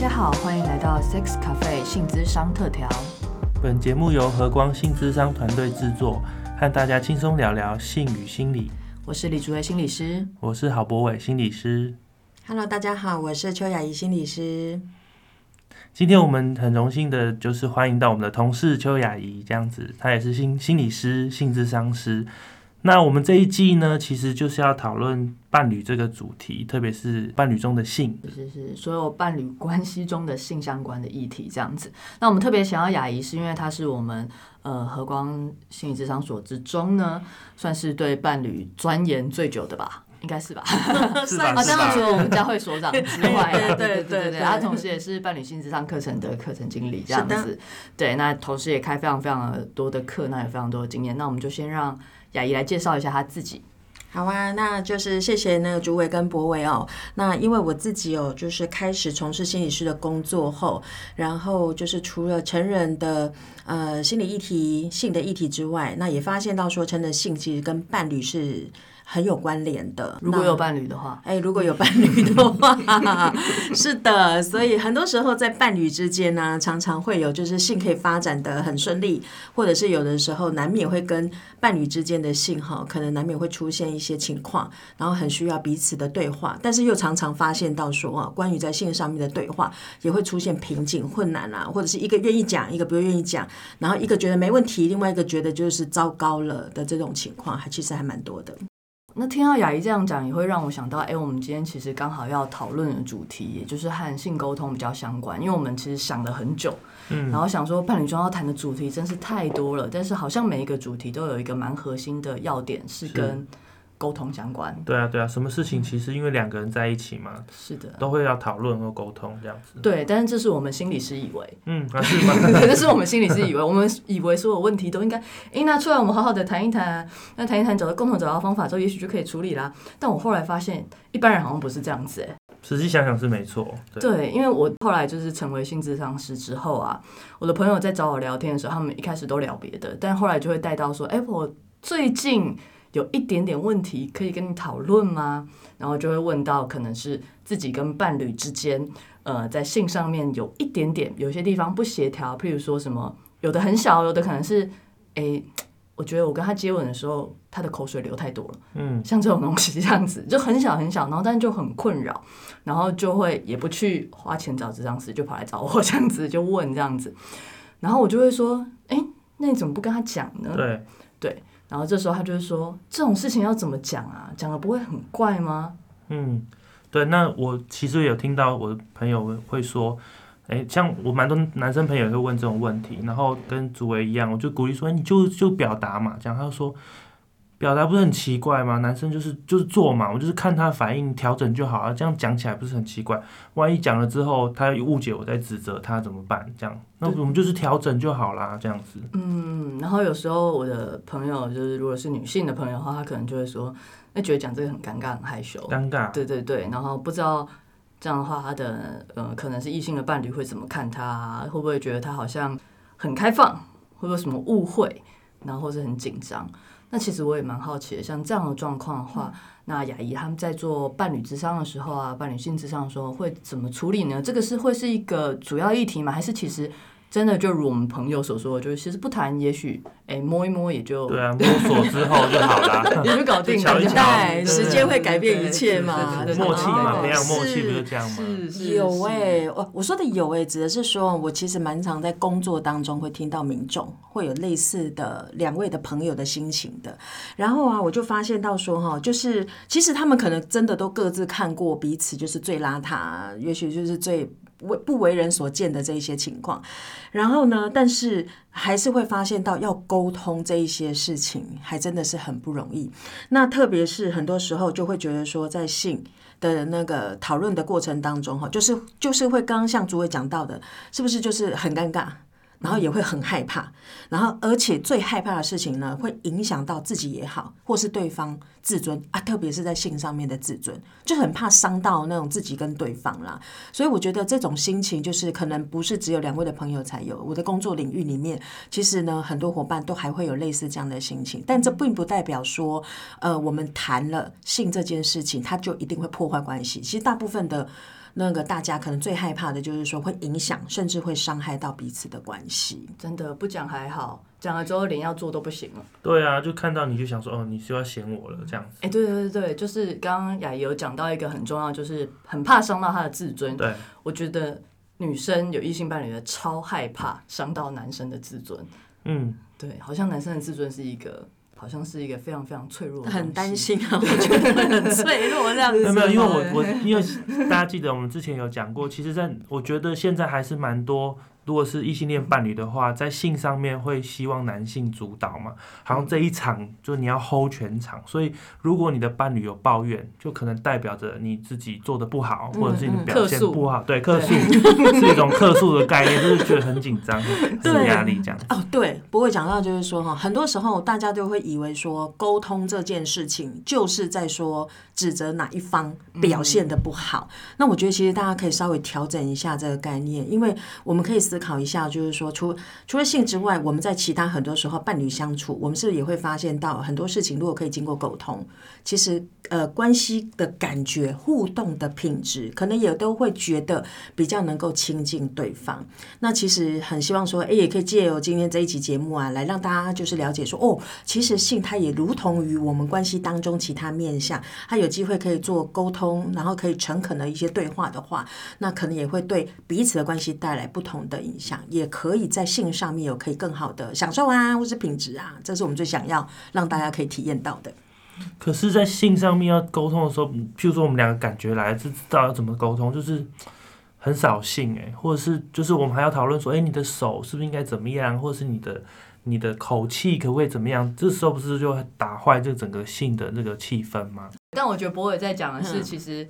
家好，欢迎来到 Sex Cafe 性资商特调。本节目由和光性资商团队制作，和大家轻松聊聊性与心理。我是李竹薇心理师，我是郝博伟心理师。Hello，大家好，我是邱雅怡心理师。今天我们很荣幸的，就是欢迎到我们的同事邱雅怡，这样子，她也是心心理师、性智商师。那我们这一季呢，其实就是要讨论伴侣这个主题，特别是伴侣中的性。就是是所有伴侣关系中的性相关的议题这样子。那我们特别想要雅怡，是因为她是我们呃和光心理智商所之中呢，算是对伴侣钻研最久的吧。应该是吧，是吧 好像除了我们佳慧所长之外 啊，对对对对对对，他同时也是伴侣性智商课程的课程经理这样子。对，那同时也开非常非常多的课，那有非常多的经验。那我们就先让雅怡来介绍一下她自己。好啊，那就是谢谢那个主委跟博伟哦。那因为我自己有就是开始从事心理师的工作后，然后就是除了成人的呃心理议题、性的议题之外，那也发现到说，成人性其实跟伴侣是很有关联的。如果有伴侣的话，哎，如果有伴侣的话，是的，所以很多时候在伴侣之间呢、常常会有就是性可以发展的很顺利，或者是有的时候难免会跟伴侣之间的性哈，可能难免会出现一些情况，然后很需要彼此的对话，但是又常常发现到说啊，关于在性上面的对话也会出现瓶颈、困难啊，或者是一个愿意讲，一个不愿意讲，然后一个觉得没问题，另外一个觉得就是糟糕了的这种情况，还其实还蛮多的。那听到雅怡这样讲，也会让我想到，哎、我们今天其实刚好要讨论的主题，也就是和性沟通比较相关。因为我们其实想了很久，嗯然后想说伴侣中要谈的主题真是太多了，但是好像每一个主题都有一个蛮核心的要点，是跟沟通相关。对啊，对啊，什么事情其实因为两个人在一起嘛，是的，都会要讨论和沟通这样子。对，但是这是我们心理师以为，嗯，啊是吗？这是我们心理师以为，我们以为所有问题都应该，诶，拿出来我们好好的谈一谈，那谈一谈，找到共同找到方法之后，也许就可以处理啦。但我后来发现，一般人好像不是这样子、诶。实际想想是没错。对，对，因为我后来就是成为性智商师之后啊，我的朋友在找我聊天的时候，他们一开始都聊别的，但后来就会带到说，哎、我最近有一点点问题，可以跟你讨论吗？然后就会问到可能是自己跟伴侣之间，呃，在性上面有一点点有些地方不协调，譬如说什么，有的很小，有的可能是，哎、我觉得我跟他接吻的时候，他的口水流太多了。嗯，像这种东西这样子，就很小很小，然后但是就很困扰，然后就会也不去花钱找智商师，就跑来找我这样子，就问这样子，然后我就会说，哎、那你怎么不跟他讲呢？对，然后这时候他就会说，这种事情要怎么讲啊？讲了不会很怪吗？嗯，对。那我其实有听到我的朋友会说，诶，像我蛮多男生朋友也会问这种问题，然后跟主维一样，我就鼓励说，你就就表达嘛，讲他就说。表达不是很奇怪吗？男生就是就是做嘛，我就是看他反应调整就好了。这样讲起来不是很奇怪？万一讲了之后他有误解我，在指责他怎么办？这样，那我们就是调整就好啦，这样子。嗯，然后有时候我的朋友就是如果是女性的朋友的话，她可能就会说，那觉得讲这个很尴尬、很害羞。尴尬，对对对，然后不知道这样的话，他的呃可能是异性的伴侣会怎么看他啊？会不会觉得他好像很开放，会不会有什么误会，然后或是很紧张？那其实我也蛮好奇的，像这样的状况的话，那雅怡他们在做伴侣智商的时候啊，伴侣性智商的时候会怎么处理呢？这个是会是一个主要议题吗？还是其实真的就如我们朋友所说，就是其实不谈，也许哎摸一摸也就对啊，摸索之后就好了。也就搞定了，瞧一瞧对对时间会改变一切嘛默契嘛，哦培养默契不就这样吗？是是有哎、哎、我我说的有哎、指的是说，我其实蛮常在工作当中会听到民众会有类似的两位的朋友的心情的，然后啊，我就发现到说哈，就是其实他们可能真的都各自看过彼此就是最邋遢，也许就是最为不为人所见的这一些情况，然后呢，但是还是会发现到要沟通这一些事情，还真的是很不容易。那特别是很多时候就会觉得说，在性的那个讨论的过程当中，哈，就是就是会刚刚像主委讲到的，是不是就是很尴尬？然后也会很害怕，然后而且最害怕的事情呢，会影响到自己也好，或是对方自尊啊，特别是在性上面的自尊，就很怕伤到那种自己跟对方啦。所以我觉得这种心情就是可能不是只有两位的朋友才有，我的工作领域里面，其实呢很多伙伴都还会有类似这样的心情，但这并不代表说，呃，我们谈了性这件事情，它就一定会破坏关系。其实大部分的。那个大家可能最害怕的就是说会影响，甚至会伤害到彼此的关系。真的不讲还好，讲了之后连要做都不行了。对啊，就看到你就想说，哦，你是要嫌我了这样子。哎、对对对对，就是刚刚雅怡有讲到一个很重要，就是很怕伤到他的自尊。对，我觉得女生有异性伴侣的超害怕伤到男生的自尊。嗯，对，好像男生的自尊是一个，好像是一个非常非常脆弱的，很担。心啊，我觉得很脆弱这样子。没有没有，因为我我 因为大家记得我们之前有讲过，其实在我觉得现在还是蛮多。如果是异性恋伴侣的话，在性上面会希望男性主导嘛，好像这一场就你要 hold 全场，所以如果你的伴侣有抱怨，就可能代表着你自己做的不好，或者是你的表现不好，对，客诉是一种客诉的概念，就是觉得很紧张、很压力这样。哦，对，不会讲到就是说哈，很多时候大家都会以为说沟通这件事情就是在说指责哪一方表现的不好。那我觉得其实大家可以稍微调整一下这个概念，因为我们可以思考一下，就是说除除了性之外，我们在其他很多时候伴侣相处，我们是不是也会发现到很多事情，如果可以经过沟通，其实呃关系的感觉、互动的品质，可能也都会觉得比较能够亲近对方。那其实很希望说，哎，也可以借由今天这一集节目啊，来让大家就是了解说，哦，其实性它也如同于我们关系当中其他面向，它有机会可以做沟通，然后可以诚恳的一些对话的话，那可能也会对彼此的关系带来不同的响，也可以在性上面有可以更好的享受啊，或是品质啊，这是我们最想要让大家可以体验到的。可是，在性上面要沟通的时候，嗯譬如说我们两个感觉来，就知道要怎么沟通，就是很扫兴哎，或者是就是我们还要讨论说，哎、你的手是不是应该怎么样，或者是你的你的口气可不可以怎么样？这时候不是就会打坏这整个性的那个气氛吗？但我觉得博伟在讲的是，嗯其实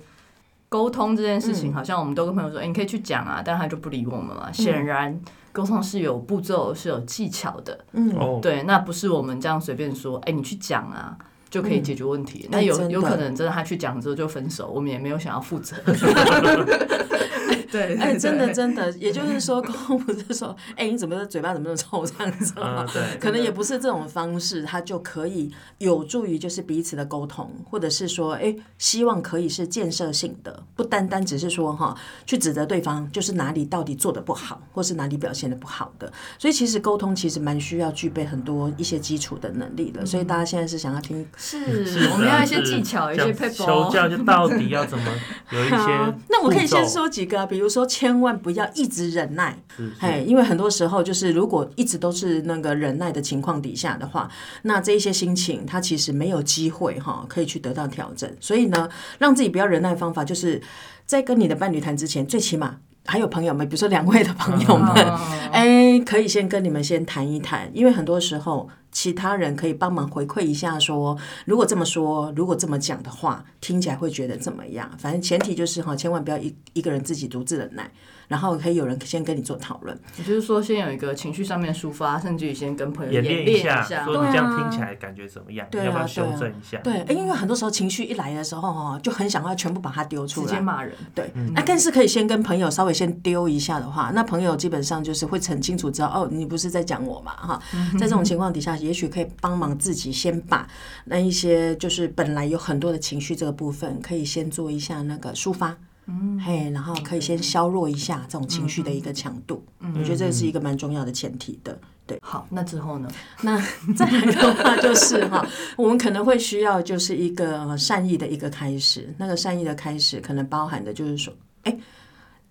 沟通这件事情，嗯好像我们都跟朋友说，哎、你可以去讲啊，但他就不理我们嘛。显然，沟通是有步骤、是有技巧的。嗯，哦，对，那不是我们这样随便说，哎、你去讲啊。就可以解决问题。那有有可能真的他去讲之后就分手，我们也没有想要负责。对，哎，真的真的，也就是说，沟通不是说，哎，你怎么嘴巴怎么那么臭这样子吗？嗯，对，可能也不是这种方式，它就可以有助于就是彼此的沟通，或者是说，哎，希望可以是建设性的，不单单只是说哈去指责对方，就是哪里到底做的不好，或是哪里表现的不好的。所以其实沟通其实蛮需要具备很多一些基础的能力的。所以大家现在是想要听，是是我们要一些技巧，一些配样求教就到底要怎么有一些，那我可以先说几个啊，比如说千万不要一直忍耐，哎，因为很多时候就是如果一直都是那个忍耐的情况底下的话，那这一些心情它其实没有机会哈，可以去得到调整。所以呢，让自己不要忍耐的方法，就是在跟你的伴侣谈之前，最起码还有朋友们，比如说两位的朋友们，哦。哎，可以先跟你们先谈一谈，因为很多时候其他人可以帮忙回馈一下说，如果这么说，如果这么讲的话，听起来会觉得怎么样？反正前提就是哈，千万不要一一个人自己独自忍耐，然后可以有人先跟你做讨论。也就是说，先有一个情绪上面抒发，甚至于先跟朋友演练练一下，说你这样听起来感觉怎么样？对啊你要不要修正一下？对，哎因为很多时候情绪一来的时候哈，就很想要全部把它丢出来。直接骂人。对，那更是可以先跟朋友稍微先丢一下的话，那朋友基本上就是会很清楚知道哦，你不是在讲我嘛哈。在这种情况底下，也许可以帮忙自己先把那一些就是本来有很多的情绪这个部分，可以先做一下那个抒发。嗯，嘿，然后可以先削弱一下这种情绪的一个强度，嗯我觉得这是一个蛮重要的前提的。对，好，那之后呢？那再来的话就是哈，我们可能会需要就是一个呃善意的一个开始。那个善意的开始可能包含的就是说，哎，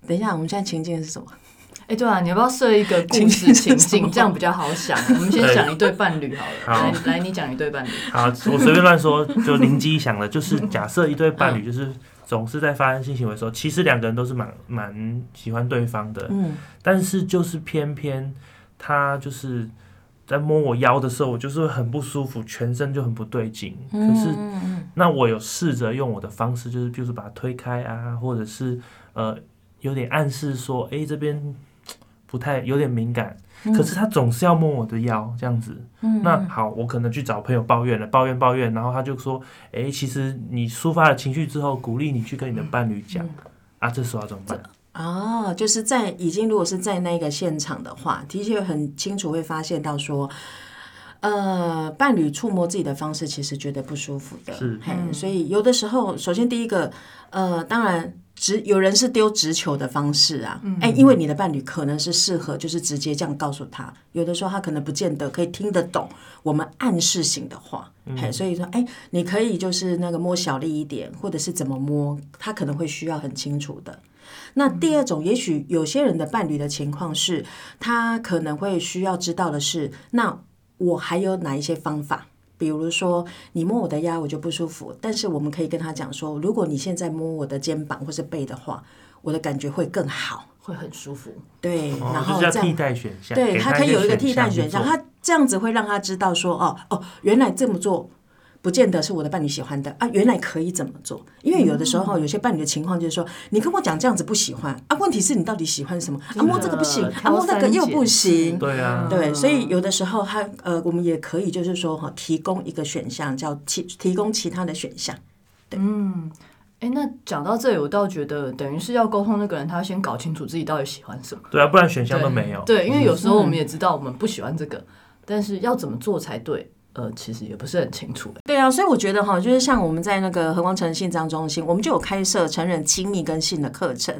等一下，我们现在情境是什么？哎、对啊，你要不要设一个 故情事境情境，这样比较好想？我们先讲一对伴侣好了。好来，来，你讲一对伴侣。好，我随便乱说，就灵机一响的，就是假设一对伴侣就是总是在发生性行为的时候，其实两个人都是蛮蛮喜欢对方的，嗯但是就是偏偏他就是在摸我腰的时候，我就是很不舒服，全身就很不对劲。可是嗯那我有试着用我的方式，就是比如说把它推开啊，或者是呃有点暗示说，诶这边不太有点敏感，可是他总是要摸我的腰这样子。嗯那好，我可能去找朋友抱怨了，抱怨抱怨，然后他就说，诶，其实你抒发了情绪之后，鼓励你去跟你的伴侣讲、啊，这时候要怎么办？哦，就是在已经如果是在那个现场的话，的确很清楚会发现到说，呃，伴侣触摸自己的方式其实觉得不舒服的，是。嘿，所以有的时候，首先第一个，呃，当然直有人是丢直球的方式啊，哎、因为你的伴侣可能是适合就是直接这样告诉他，有的时候他可能不见得可以听得懂我们暗示型的话，哎、所以说，哎、你可以就是那个摸小力一点，或者是怎么摸，他可能会需要很清楚的。那第二种，也许有些人的伴侣的情况是，他可能会需要知道的是，那我还有哪一些方法？比如说，你摸我的腰，我就不舒服。但是我们可以跟他讲说，如果你现在摸我的肩膀或是背的话，我的感觉会更好。会很舒服。对，哦然后这样替，代选项，对他他可以有一个替代选选项，他这样子会让他知道说，哦哦，原来这么做。不见得是我的伴侣喜欢的啊，原来可以怎么做？因为有的时候有些伴侣的情况就是说，你跟我讲这样子不喜欢啊，问题是你到底喜欢什么？啊，摸这个不行，啊，挑摸那个又不行，对啊，对，所以有的时候他呃，我们也可以就是说哈，提供一个选项，叫提提供其他的选项。嗯哎，那讲到这里，我倒觉得等于是要沟通那个人，他要先搞清楚自己到底喜欢什么。对啊，不然选项都没有。对，因为有时候嗯我们也知道我们不喜欢这个，但是要怎么做才对，呃，其实也不是很清楚。对啊，所以我觉得哈，就是像我们在那个和光城性张中心，我们就有开设成人亲密跟性的课程。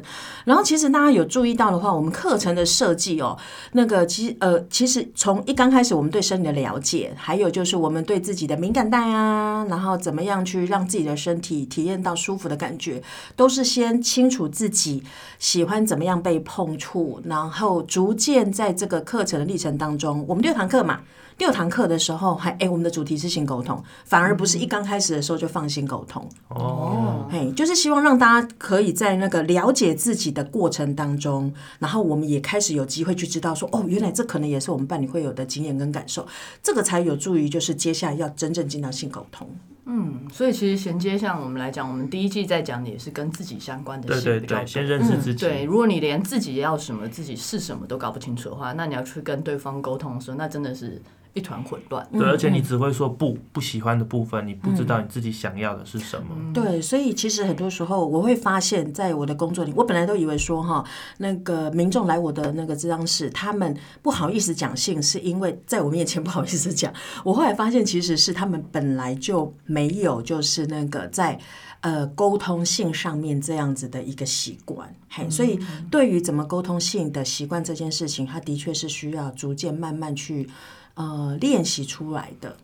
然后其实大家有注意到的话，我们课程的设计哦，那个其实呃，其实从一刚开始我们对身体的了解，还有就是我们对自己的敏感带啊，然后怎么样去让自己的身体体验到舒服的感觉，都是先清楚自己喜欢怎么样被碰触，然后逐渐在这个课程的历程当中，我们六堂课嘛。六堂课的时候，还哎，我们的主题是性沟通，反而不是一刚开始的时候就放心沟通，哦，嘿，就是希望让大家可以在那个了解自己的过程当中，然后我们也开始有机会去知道说，哦，原来这可能也是我们伴侣会有的经验跟感受，这个才有助于就是接下来要真正进到性沟通。嗯，所以其实衔接像我们来讲，我们第一季在讲的也是跟自己相关的对性比较对对，先认识自己。对，如果你连自己要什么、自己是什么都搞不清楚的话，那你要去跟对方沟通的时候，那真的是一团混乱。对，而且你只会说不不喜欢的部分，你不知道你自己想要的是什么。对，所以其实很多时候我会发现，在我的工作里，我本来都以为说哈，那个民众来我的那个智商室，他们不好意思讲性，是因为在我面前不好意思讲。我后来发现，其实是他们本来就没有，就是那个在。呃，沟通性上面这样子的一个习惯，嘿，所以对于怎么沟通性的习惯这件事情，它的确是需要逐渐慢慢去呃练习出来的。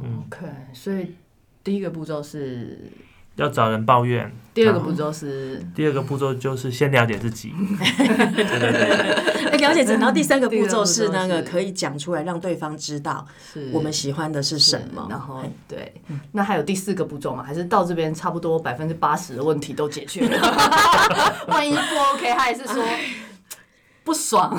OK，所以第一个步骤是，要找人抱怨。第二个步骤是，第二个步骤就是先了解自己。对对对，哎，了解自己，然后第三个步骤是那个可以讲出来，让对方知道是我们喜欢的是什么。然后嘿对，那还有第四个步骤吗？还是到这边差不多百分之八十的问题都解决了？万一不 OK，他还是说不爽，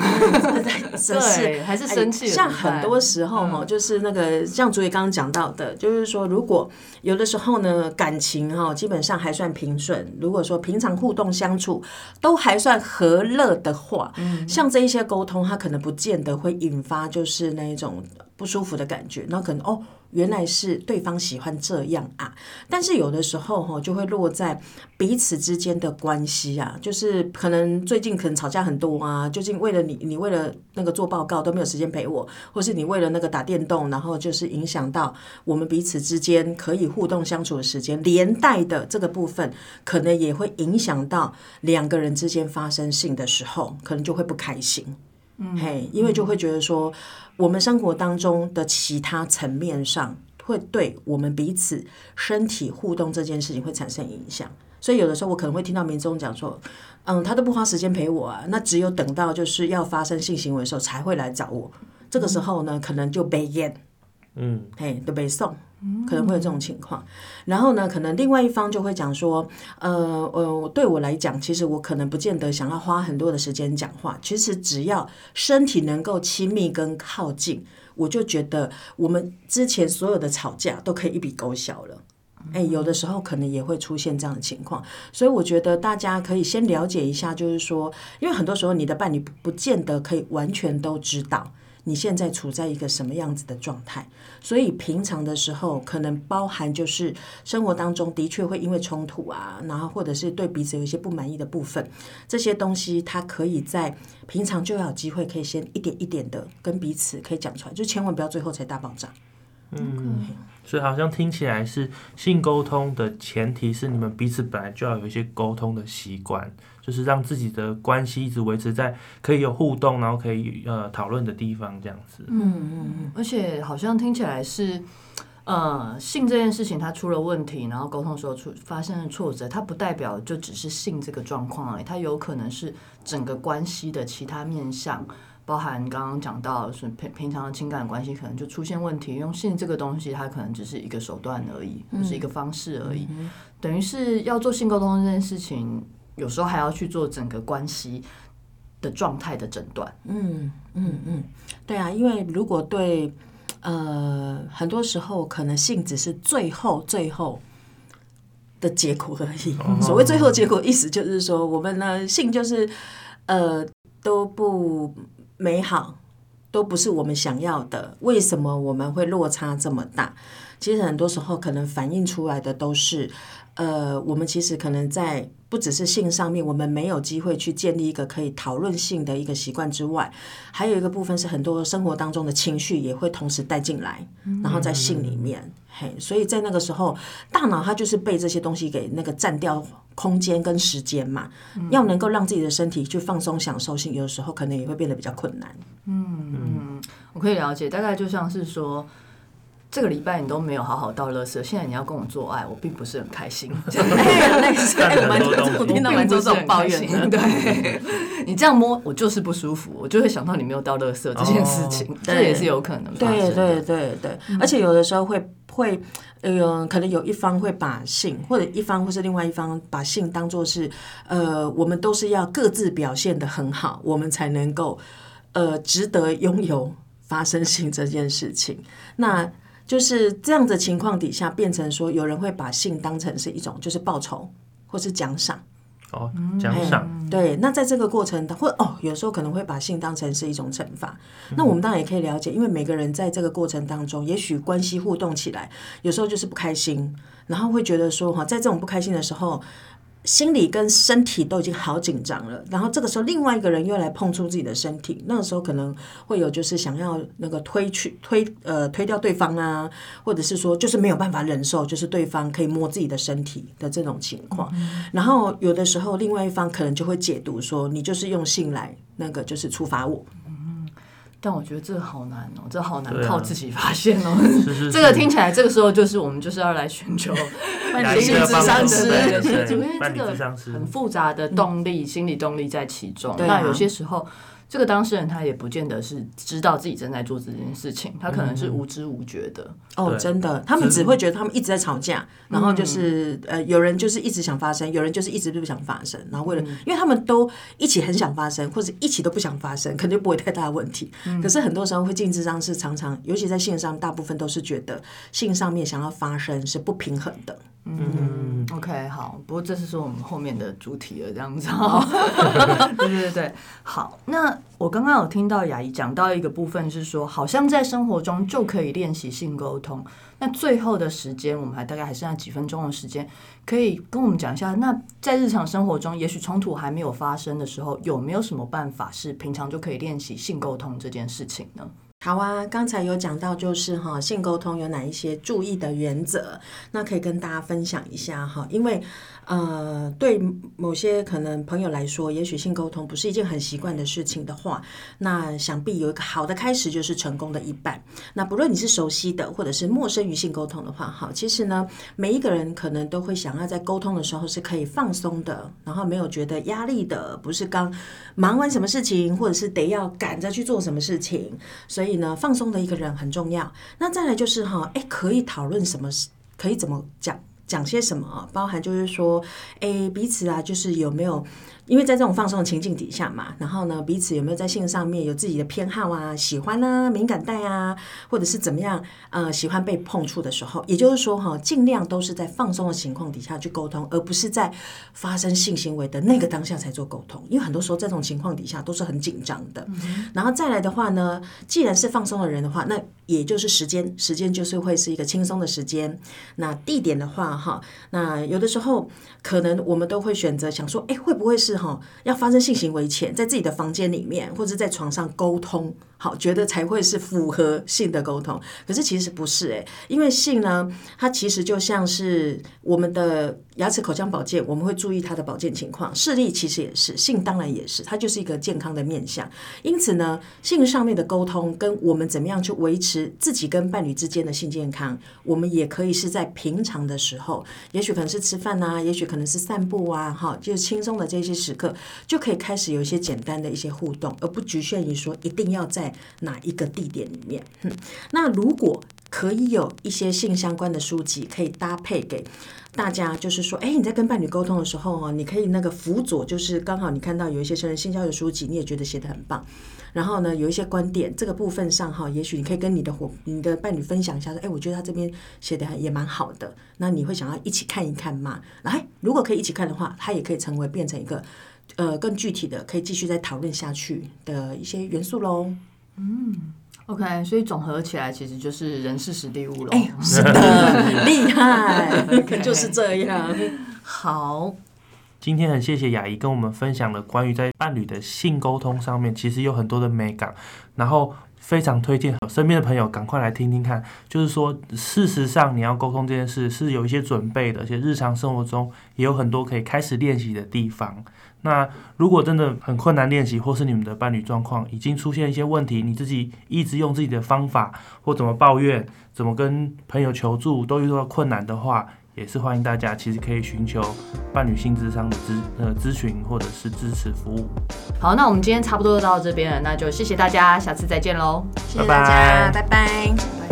对，还是哎生气了像很多时候哈，就是那个像竹野刚刚讲到的，就是说，如果有的时候呢，感情哈基本上还算平顺，如果说平常互动相处都还算和乐的话，像这一些沟通，它可能不见得会引发就是那一种不舒服的感觉，那可能哦。原来是对方喜欢这样啊，但是有的时候哈就会落在彼此之间的关系啊，就是可能最近可能吵架很多啊，究竟为了你，你为了那个做报告都没有时间陪我，或是你为了那个打电动，然后就是影响到我们彼此之间可以互动相处的时间，连带的这个部分可能也会影响到两个人之间发生性的时候，可能就会不开心。嘿，因为就会觉得说，我们生活当中的其他层面上，会对我们彼此身体互动这件事情会产生影响。所以有的时候我可能会听到民众讲说，嗯，他都不花时间陪我啊，那只有等到就是要发生性行为的时候才会来找我。这个时候呢，可能就被淹，嗯，嘿，都被送，可能会有这种情况。然后呢，可能另外一方就会讲说，呃呃，对我来讲，其实我可能不见得想要花很多的时间讲话。其实只要身体能够亲密跟靠近，我就觉得我们之前所有的吵架都可以一笔勾销了。哎，有的时候可能也会出现这样的情况，所以我觉得大家可以先了解一下，就是说，因为很多时候你的伴侣不不见得可以完全都知道。你现在处在一个什么样子的状态？所以平常的时候，可能包含就是生活当中的确会因为冲突啊，然后或者是对彼此有一些不满意的部分，这些东西它可以在平常就要有机会，可以先一点一点的跟彼此可以讲出来，就千万不要最后才大爆炸。嗯，所以好像听起来是性沟通的前提是你们彼此本来就要有一些沟通的习惯，就是让自己的关系一直维持在可以有互动，然后可以呃讨论的地方这样子。嗯嗯嗯，而且好像听起来是，呃，性这件事情它出了问题，然后沟通的时候出发生了挫折，它不代表就只是性这个状况而已，它有可能是整个关系的其他面向，包含刚刚讲到是平平常的情感关系可能就出现问题，用性这个东西它可能只是一个手段而已，嗯就是一个方式而已，等于是要做性沟通这件事情，有时候还要去做整个关系的状态的诊断。嗯嗯嗯，对啊，因为如果对呃很多时候可能性只是最后最后的结果而已。所谓最后结果，意思就是说我们呢性就是呃都不美好，都不是我们想要的。为什么我们会落差这么大？其实很多时候可能反映出来的都是，呃，我们其实可能在不只是性上面，我们没有机会去建立一个可以讨论性的一个习惯之外，还有一个部分是很多生活当中的情绪也会同时带进来，然后在性里面，嘿，所以在那个时候，大脑它就是被这些东西给那个占掉空间跟时间嘛，要能够让自己的身体去放松享受性，有的时候可能也会变得比较困难。嗯我可以了解，大概就像是说，这个礼拜你都没有好好倒垃圾，现在你要跟我做爱，我并不是很开心。类似，干了蛮多东西我听到蛮多这种抱怨的。对，你这样摸我就是不舒服，我就会想到你没有倒垃圾这件事情，这也是有可能发生的。对对对对，而且有的时候会会，呃，可能有一方会把性，或者一方或是另外一方把性当做是，呃，我们都是要各自表现的很好，我们才能够，呃，值得拥有发生性这件事情。那就是这样的情况底下，变成说有人会把性当成是一种就是报酬或是奖赏。哦，奖赏，对，那在这个过程，或哦，有时候可能会把性当成是一种惩罚。那我们当然也可以了解，因为每个人在这个过程当中，也许关系互动起来，有时候就是不开心，然后会觉得说哈，在这种不开心的时候。心理跟身体都已经好紧张了，然后这个时候另外一个人又来碰触自己的身体，那个时候可能会有就是想要那个推去推呃推掉对方啊，或者是说就是没有办法忍受，就是对方可以摸自己的身体的这种情况。然后有的时候另外一方可能就会解读说你就是用性来那个就是处罚我。但我觉得这个好难哦，这好难靠自己发现哦。是 是这个听起来，这个时候就是我们就是要来寻求哪心理咨一个帮助商师，因为这个很复杂的动力、心理动力在其中。啊那有些时候，这个当事人他也不见得是知道自己正在做这件事情，他可能是无知无觉的。哦，真的，他们只会觉得他们一直在吵架，然后就是、呃，有人就是一直想发生，有人就是一直不想发生，然后为了，因为他们都一起很想发生，或者一起都不想发生，肯定不会太大的问题。可是很多时候会进智商是常常，尤其在性上，大部分都是觉得性上面想要发生是不平衡的。嗯，OK，好，不过这是说我们后面的主题了，这样子。对对对，好。那我刚刚有听到雅怡讲到一个部分是说，好像在生活中就可以练习性沟通。那最后的时间，我们还大概还剩下几分钟的时间，可以跟我们讲一下。那在日常生活中，也许冲突还没有发生的时候，有没有什么办法是平常就可以练习性沟通这件事情呢？好啊，刚才有讲到就是哈，性沟通有哪一些注意的原则，那可以跟大家分享一下哈。因为呃，对某些可能朋友来说，也许性沟通不是一件很习惯的事情的话，那想必有一个好的开始就是成功的一半。那不论你是熟悉的或者是陌生于性沟通的话，哈，其实呢，每一个人可能都会想要在沟通的时候是可以放松的，然后没有觉得压力的，不是刚忙完什么事情，或者是得要赶着去做什么事情，所以呢，放松的一个人很重要。那再来就是哈，哎，可以讨论什么，可以怎么讲。讲些什么啊？包含就是说，哎，彼此啊，就是有没有，因为在这种放松的情境底下嘛，然后呢，彼此有没有在性上面有自己的偏好啊、喜欢啊、敏感带啊，或者是怎么样，呃，喜欢被碰触的时候，也就是说哈，尽量都是在放松的情况底下去沟通，而不是在发生性行为的那个当下才做沟通，因为很多时候在这种情况底下都是很紧张的。然后再来的话呢，既然是放松的人的话，那也就是时间，时间就是会是一个轻松的时间。那地点的话，哈，那有的时候可能我们都会选择想说，哎，会不会是哈要发生性行为前，在自己的房间里面或者在床上沟通，好，觉得才会是符合性的沟通。可是其实不是诶，因为性呢，它其实就像是我们的牙齿口腔保健，我们会注意它的保健情况。视力其实也是，性当然也是，它就是一个健康的面相。因此呢，性上面的沟通跟我们怎么样去维持自己跟伴侣之间的性健康，我们也可以是在平常的时候，也许可能是吃饭啊，也许可能是散步啊，哈，就是轻松的这些时刻，就可以开始有一些简单的一些互动，而不局限于说一定要在。哪一个地点里面？嗯，那如果可以有一些性相关的书籍可以搭配给大家，就是说，哎，你在跟伴侣沟通的时候哦，你可以那个辅佐，就是刚好你看到有一些成人性教育书籍，你也觉得写的很棒。然后呢，有一些观点这个部分上哈，也许你可以跟你的伙、你的伴侣分享一下，说，哎，我觉得他这边写的也蛮好的。那你会想要一起看一看吗？来，如果可以一起看的话，它也可以成为变成一个呃更具体的，可以继续再讨论下去的一些元素喽。嗯，OK，所以总合起来其实就是人事实地物了。哎，是的，厉害，就是这样。好，今天很谢谢雅怡跟我们分享了关于在伴侣的性沟通上面，其实有很多的美感，然后非常推荐身边的朋友赶快来听听看。就是说，事实上你要沟通这件事是有一些准备的，而且日常生活中也有很多可以开始练习的地方。那如果真的很困难练习，或是你们的伴侣状况已经出现一些问题，你自己一直用自己的方法或怎么抱怨，怎么跟朋友求助都遇到困难的话，也是欢迎大家其实可以寻求伴侣性智商的咨呃咨询或者是支持服务。好，那我们今天差不多就到这边了，那就谢谢大家，下次再见喽，谢谢大家，拜拜。